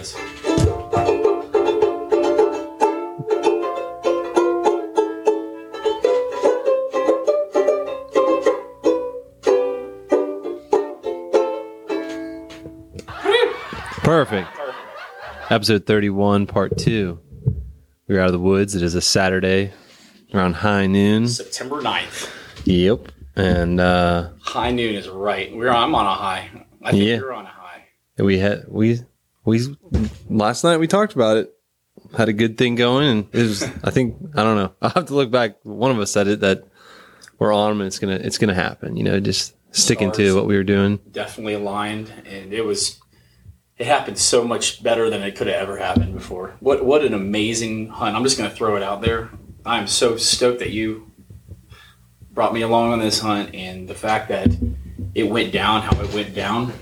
this. Perfect. Episode 31, part two. We're out of the woods. It is a Saturday around high noon. September 9th. Yep. And uh, High noon is right. We're I'm on a high. I think Yeah. you're on a high. we had, we, we, last night we talked about it. Had a good thing going. And it was, I think, I don't know. I'll have to look back. One of us said it that we're on and it's to, it's to happen. You know, just sticking to what we were doing. Definitely aligned, and it was. It happened so much better than it could have ever happened before. What what an amazing hunt! I'm just to throw it out there. I'm so stoked that you brought me along on this hunt, and the fact that it went down how it went down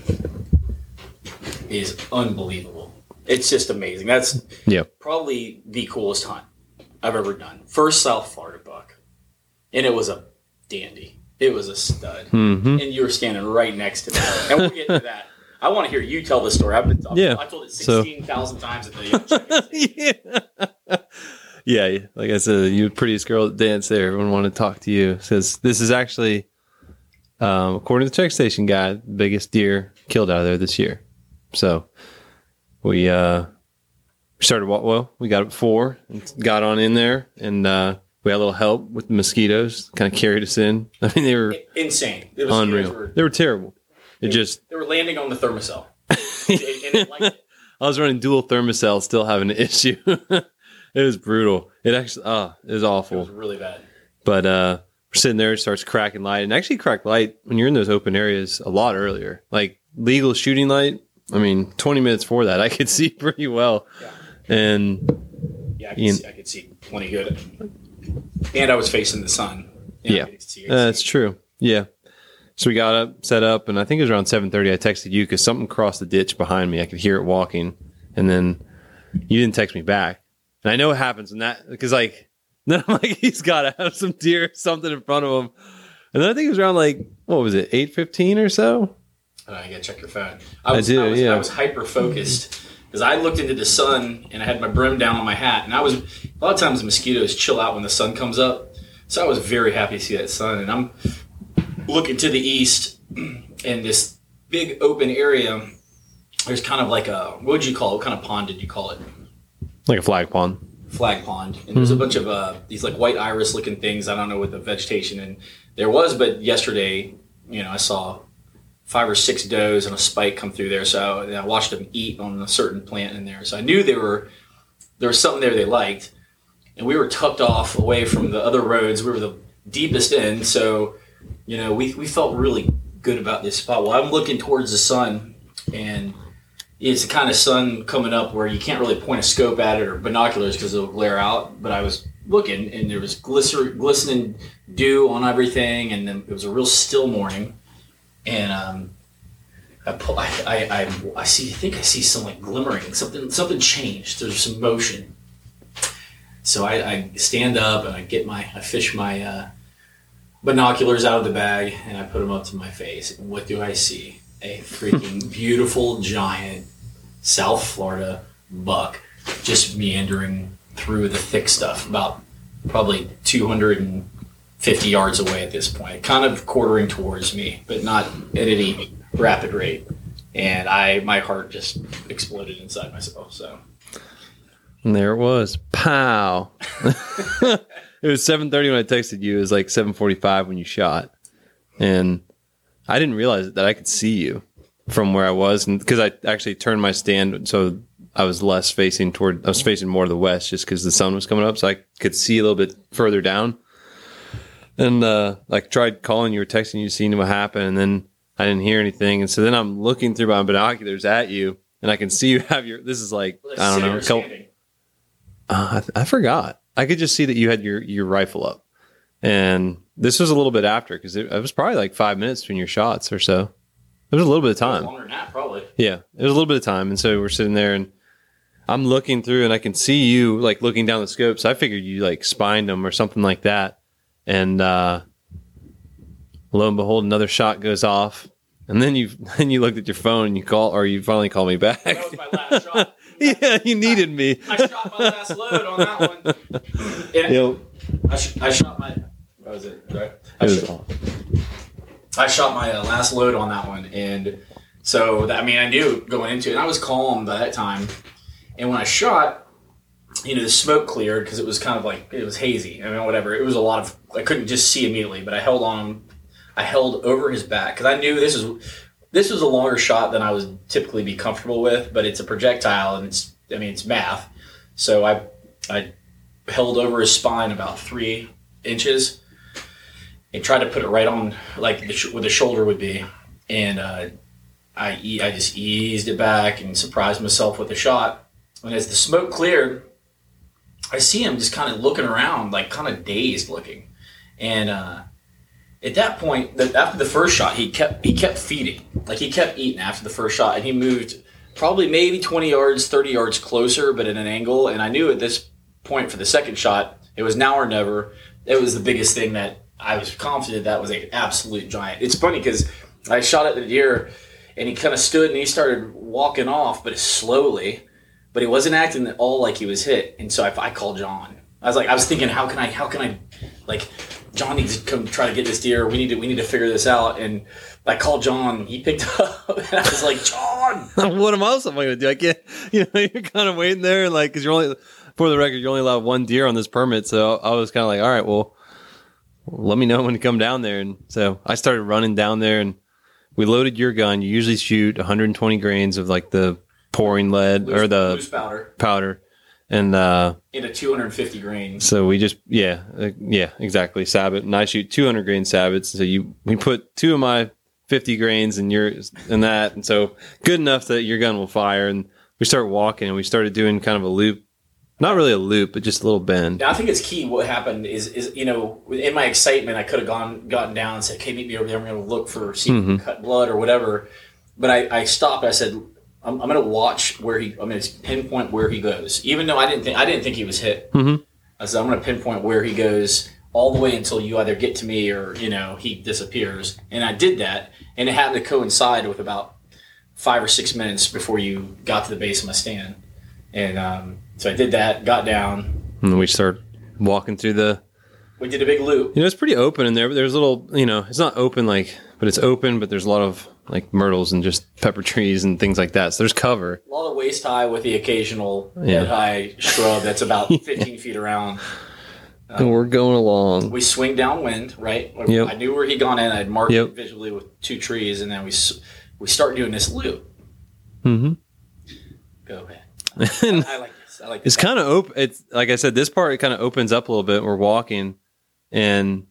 is unbelievable. It's just amazing. That's Yep. probably the coolest hunt I've ever done. First South Florida buck, and it was a dandy. It was a stud, hmm and you were standing right next to me. And we'll get to that. I want to hear you tell the story. I've been talking. Yeah. I told it So- sixteen thousand times at the. yeah. yeah, like I said, you prettiest girl at the dance there. Everyone wanted to talk to you. Says this is actually, um, according to the check station guy, the biggest deer killed out of there this year. So we uh, started well. We got up four and got on in there, and uh, we had a little help with the mosquitoes. Kind of carried us in. I mean, they were Insane. It was Were, unreal. They were terrible. It just they were landing on the Thermacell. and, and it liked it. I was running dual Thermacell, still having an issue. it was brutal. It actually, ah, it was It awful. was really bad. But uh, we're sitting there, it starts cracking light, and actually crack light when you're in those open areas a lot earlier. Like legal shooting light. I mean, 20 minutes for that, I could see pretty well. Yeah. And Yeah, I could, see, I could see plenty good. And I was facing the sun. You know, Yeah. Could see- uh, that's true. Yeah. So we got up, set up, and I think it was around 7:30. I texted you because something crossed the ditch behind me. I could hear it walking, and then you didn't text me back. And I know it happens when that because like then I'm like he's got to have some deer or something in front of him. And then I think it was around like what was it 8:15 or so. Oh, you gotta check your phone. I was, do, I was, yeah. I was hyper focused because I looked into the sun and I had my brim down on my hat, and I was a lot of times mosquitoes chill out when the sun comes up, so I was very happy to see that sun. And I'm looking to the east, and this big open area. There's kind of like a what would you call it? What kind of pond did you call it? Like a flag pond. flag pond, and there's a bunch of uh, these like white iris looking things. I don't know what the vegetation and there was, but yesterday, you know, I saw five or six does and a spike come through there. So I watched them eat on a certain plant in there. So I knew they were there was something there they liked, and we were tucked off away from the other roads. We were the deepest end, so you know we we felt really good about this spot. Well, I'm looking towards the sun, and it's the kind of sun coming up where you can't really point a scope at it or binoculars because it'll glare out. But I was looking, and there was glister, glistening dew on everything, and then it was a real still morning. And um, I, pull, I, I, I, I see, I think I see some like glimmering. Something, something changed. There's some motion. So I, I stand up and I get my, I fish my uh, binoculars out of the bag and I put them up to my face. What do I see? A freaking beautiful giant South Florida buck just meandering through the thick stuff, about probably 250 yards away at this point, kind of quartering towards me, but not at any rapid rate. And I, my heart just exploded inside myself. So And there it was. Pow. it was 7:30 when I texted you. It was like 7:45 when you shot. And I didn't realize that I could see you from where I was and cuz I actually turned my stand so I was less facing toward I was facing more to the west just cuz the sun was coming up so I could see a little bit further down. And uh like tried calling you or texting you seeing what happened and then I didn't hear anything and so then I'm looking through my binoculars at you and I can see you have your this is like I don't know couple uh, I, I forgot. I could just see that you had your your rifle up, and this was a little bit after because it, it was probably like five minutes between your shots or so. There was a little bit of time. Longer than that, probably. Yeah, it was a little bit of time, and so we're sitting there, and I'm looking through, and I can see you like looking down the scopes. So I figured you like spined them or something like that, and uh, lo and behold, another shot goes off, and then you then you looked at your phone and you call or you finally call me back. That was my last shot. yeah, you needed me. I shot my last load on that one. And Yo, I, sh- I shot my. What was it? Right. it I, was shot, I shot my uh, last load on that one, and so that, I mean, I knew going into it. And I was calm by that time, and when I shot, you know, the smoke cleared because it was kind of like it was hazy. I mean, whatever. It was a lot of. I couldn't just see immediately, but I held on. I held over his back because I knew this is this was a longer shot than I would typically be comfortable with, but it's a projectile and it's I mean it's math. So I I held over his spine about three inches and tried to put it right on like the sh- where the shoulder would be, and uh, I e- I just eased it back and surprised myself with a shot. And as the smoke cleared, I see him just kind of looking around, like kind of dazed looking, and. Uh, at that point, the, after the first shot, he kept he kept feeding, like he kept eating after the first shot, and he moved probably maybe twenty yards, thirty yards closer, but at an angle. And I knew at this point for the second shot, it was now or never. It was the biggest thing that I was confident that was an absolute giant. It's funny because I shot at the deer, and he kind of stood and he started walking off, but slowly. But he wasn't acting at all like he was hit, and so I, I called John. I was like, I was thinking, how can I, how can I, like, John needs to come try to get this deer. We need to, we need to figure this out. And I called John. He picked up, and I was like, John. what am I going to do? I can't. You know, you're kind of waiting there, like, because you're only for the record, you're only allowed one deer on this permit. So I was kind of like, all right, well, let me know when to come down there. And so I started running down there, and we loaded your gun. You usually shoot 120 grains of like the pouring lead or the loose powder powder, and uh, in a 250 grain. so we just yeah uh, yeah exactly sabot, and I shoot 200 grain sabots. So you we put two of my 50 grains in yours and that, and so good enough that your gun will fire. And we start walking, and we started doing kind of a loop, not really a loop, but just a little bend. Now, I think it's key. What happened is, is you know, in my excitement, I could have gone, gotten down and said, "Okay, meet me over there. I'm going to look for see can cut blood or whatever." But I, I stopped. I said, "I'm, I'm going to watch where he. I'm going to pinpoint where he goes, even though I didn't think I didn't think he was hit. Mhm. I said, I'm going to pinpoint where he goes all the way until you either get to me or you know he disappears. And I did that, and it happened to coincide with about five or six minutes before you got to the base of my stand. And um, so I did that, got down. And we start walking through the. We did a big loop. You know, it's pretty open in there, but there's a little. You know, it's not open like, but it's open, but there's a lot of like myrtles and just pepper trees and things like that. So there's cover. A lot of waist high with the occasional Yeah. high shrub that's about 15 feet around. and we're going along. We swing downwind, right? Yep. I knew where he'd gone in. I'd marked Yep. it visually with two trees, and then we we start doing this loop. Mm-hmm. Go ahead. and I like this. I like this. it's kind of open. It's like I said, this part it kind of opens up a little bit. We're walking, and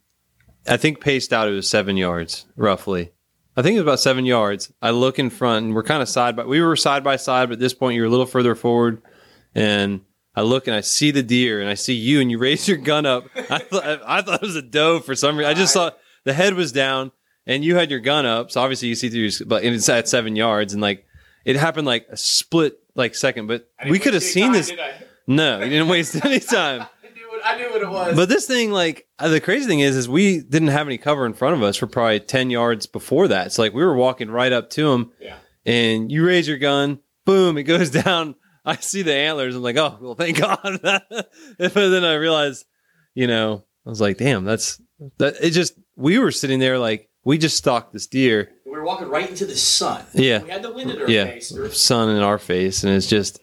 I think paced out it was seven yards roughly. I think it was about seven yards. I look in front, and we're kind of side by. We were side by side, but at this point you're a little further forward, and I look and I see the deer, and I see you, and you raise your gun up. I thought I thought it was a doe for some reason. I just saw the head was down, and you had your gun up, so obviously you see through. Your, but it's at seven yards, and like it happened like a split like second, but we could have seen time, this. No, you didn't waste any time. I knew, what, I knew what it was. But this thing, like Uh, the crazy thing is, is we didn't have any cover in front of us for probably ten yards before that. So like we were walking right up to him, yeah. and you raise your gun, boom, it goes down. I see the antlers. I'm like, oh well, thank God. but then I realized, you know, I was like, damn, that's that. It just we were sitting there like we just stalked this deer. We were walking right into the sun. Yeah. We had the wind in our Yeah, face. Sun in our face, and it's just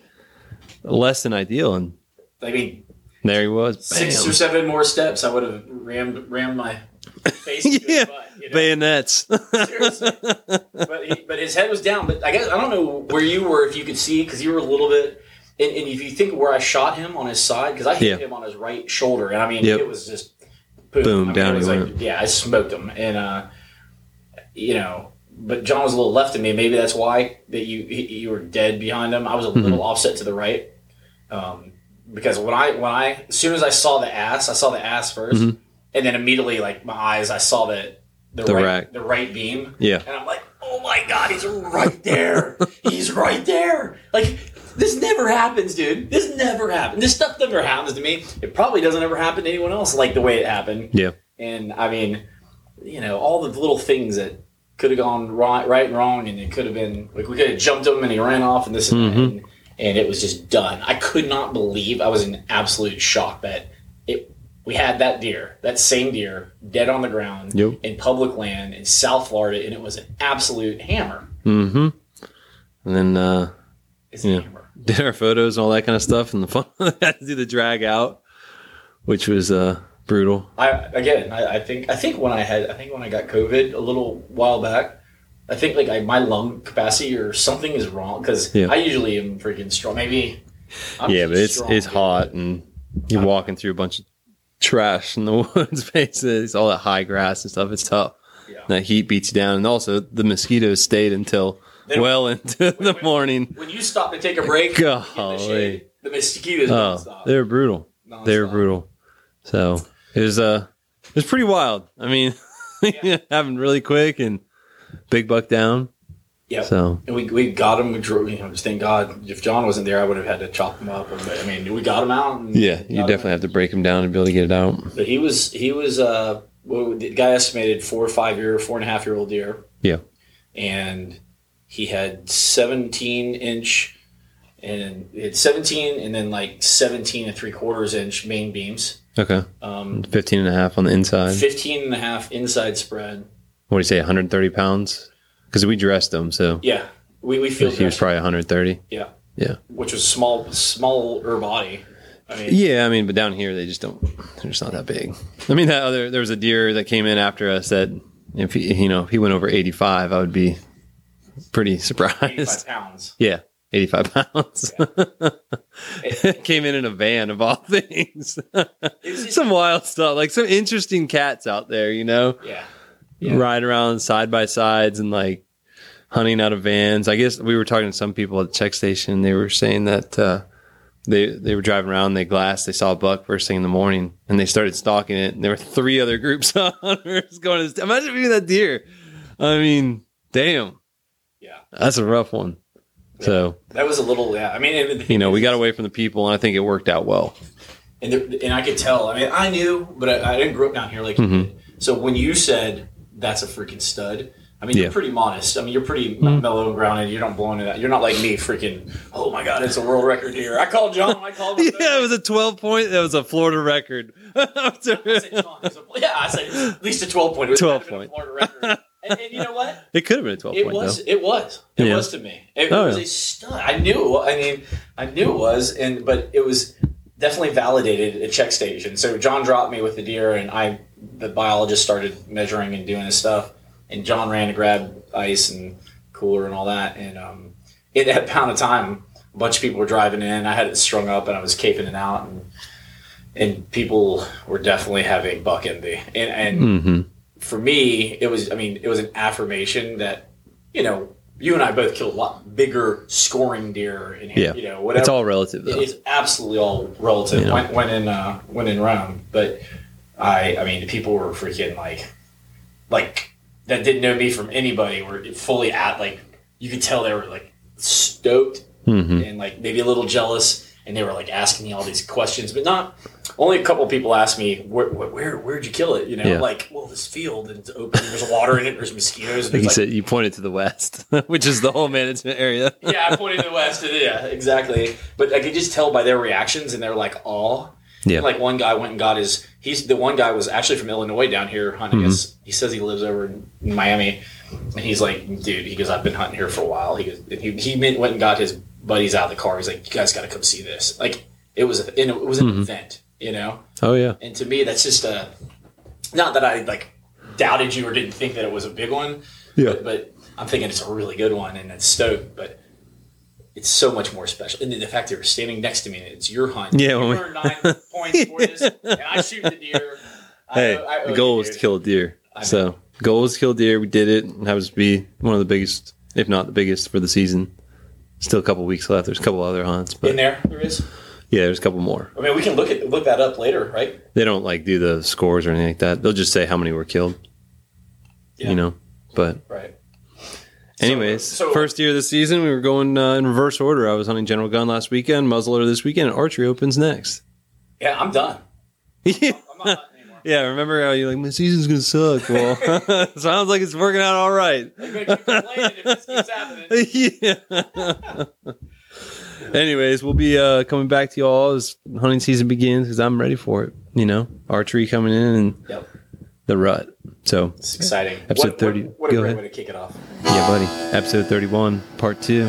less than ideal. And I mean, there he was, six or seven more steps, I would have rammed rammed my face into Yeah. his butt. You know? bayonets. Seriously. but he, but his head was down. But I guess I don't know where you were if you could see because you were a little bit. And, and if you think of where I shot him on his side, because I hit Yeah. him on his right shoulder, and I mean Yep. it was just boom, Boom, I mean, down was he like, went. Yeah, I smoked him, and uh, you know, but John was a little left of me. Maybe that's why that you you were dead behind him. I was a Mm-hmm. little offset to the right, um, because when I when I as soon as I saw the ass, I saw the ass 1st Mhm. and then immediately like my eyes, I saw the the, The right rack. the right beam. Yeah. And I'm like, oh my god, he's right there. he's right there. Like this never happens, dude. This never happens. This stuff never happens to me. It probably doesn't ever happen to anyone else like the way it happened. Yeah. And I mean, you know, all the little things that could have gone right, right and wrong, and it could have been like we could have jumped him and he ran off and this and that, and, and it was just done. I could not believe I was in absolute shock that it we had that deer, that same deer, dead on the ground Yep. in public land in South Florida, and it was an absolute hammer. Mm-hmm. And then uh, It's hammer. did our photos and all that kind of stuff, and the fun had to do the drag out, which was uh, brutal. I again, I, I think I think when I had I think when I got COVID a little while back, I think like I, my lung capacity or something is wrong because Yeah. I usually am freaking strong. Maybe. I'm yeah, but it's it's hot, and you're walking through a bunch of trash in the woods, basically. It's all that high grass and stuff. It's tough. Yeah. That heat beats you down, and also the mosquitoes stayed until They don't- well into the wait. morning. When you stop to take a break, in the shade, the mosquitoes oh, They're brutal. They're brutal. So it was uh it was pretty wild. I mean, Yeah. having really quick and big buck down. Yeah. So And we, we got him. We drove. You know, just thank God. If John wasn't there, I would have had to chop him up. But, I mean, we got him out. And yeah, you definitely have to break him down and be able to get it out. But he was he was uh well, the guy estimated four or five year, four and a half year old deer. Yeah. And he had seventeen inch and it seventeen and then like seventeen and three quarters inch main beams. Okay. Um 15 and a half on the inside. 15 and a half inside spread. What do you say, 130 pounds? Because we dressed him, so Yeah. We we feel he was probably 130. yeah. Yeah. Which was small smaller body. I mean Yeah, I mean, but down here they just don't. They're just not that big. I mean, that other there was a deer that came in after us that if he, you know, if he went over 85, I would be pretty surprised. 85 pounds. Yeah, 85 pounds. Came in in a van of all things. Some wild stuff, like some interesting cats out there, you know, yeah. Yeah. ride around side by sides and like hunting out of vans. I guess we were talking to some people at the check station. They were saying that uh, they they were driving around, they glassed, they saw a buck first thing in the morning, and they started stalking it. And there were three other groups of hunters going. To, imagine being that deer. I mean, damn, Yeah. that's a rough one. So That was a little yeah. I mean, the you know, we got away from the people, and I think it worked out well. and there, and I could tell. I mean, I knew, but I, I didn't grow up down here like you Mhm. did. So when you said that's a freaking stud, I mean, Yeah. you're pretty modest. I mean, you're pretty Mhm. mellow and grounded. You're not blowing it out. You're not like me, freaking. Oh my god, it's a world record here. I called John. I called. him. Yeah, it was a 12 point. That was a Florida record. I John, a- yeah, I said at least a 12 point. It was 12 kind a point. Florida record. And, and you know what? it could have been a 12 It point, was. though. It was. It Yeah. was to me. It, Oh, was yeah. a stud. I knew. it I mean, I knew it was, and but it was definitely validated at check station. So John dropped me with the deer, and I, the biologist, started measuring and doing his stuff. And John ran to grab ice and cooler and all that. And um, it at pound of time, a bunch of people were driving in. I had it strung up, and I was caping it out, and and people were definitely having buck envy. And and hmm for me, it was, I mean, it was an affirmation that, you know, you and I both killed a lot bigger scoring deer and, Yeah. you know, whatever. It's all relative, though. It's absolutely all relative know. when, when in, uh, when in round, But I, I mean, people were freaking like, like that didn't know me from anybody were fully at like, you could tell they were like stoked hmm and like maybe a little jealous and they were like asking me all these questions but not only a couple people asked me where, where, where where'd you kill it you know Yeah. like well this field and it's open there's water in it there's mosquitoes and Like you like, said, you pointed to the west, which is the whole management area. yeah i pointed to the west yeah exactly but i could just tell by their reactions and they're like awe Yeah. like one guy went and got his he's the one guy was actually from illinois down here hunting Mm-hmm. us he says he lives over in Miami, and he's like, dude, he goes, I've been hunting here for a while. He goes, he, he went went and got his buddies out of the car. He's like, you guys got to come see this. Like, it was, a, and it was an Mhm. event, you know. Oh yeah. And to me, that's just a, not that I like doubted you or didn't think that it was a big one, Yeah. but, but I'm thinking it's a really good one, and it's stoked, but. It's so much more special, and the fact that you're standing next to me, and it's your hunt. Yeah, you we- earned nine points for this, and I shoot the deer. Hey, owe- I owe the you, goal was dude. to kill a deer. I know. So goal was to kill a deer. We did it. It happens to be one of the biggest, if not the biggest, for the season. Still a couple weeks left. There's a couple other hunts, but in there. There is. yeah, there's a couple more. I mean, we can look at look that up later, right? They don't like do the scores or anything like that. They'll just say how many were killed. Yeah. You know, but Right. Anyways, so- first year of the season, we were going uh, in reverse order. I was hunting general gun last weekend, muzzleloader this weekend, and archery opens next. Yeah, I'm done. yeah, I'm not hunting anymore. Yeah, remember how you're like, my season's gonna suck. Well, sounds like it's working out all right. I'm gonna keep complaining if this keeps happening. yeah. Anyways, we'll be uh, coming back to y'all as hunting season begins because I'm ready for it. You know, archery coming in and Yep, the rut. So, it's exciting. Episode What- 30. What, what a Go great ahead. way to kick it off. yeah, buddy. Episode 31, part two.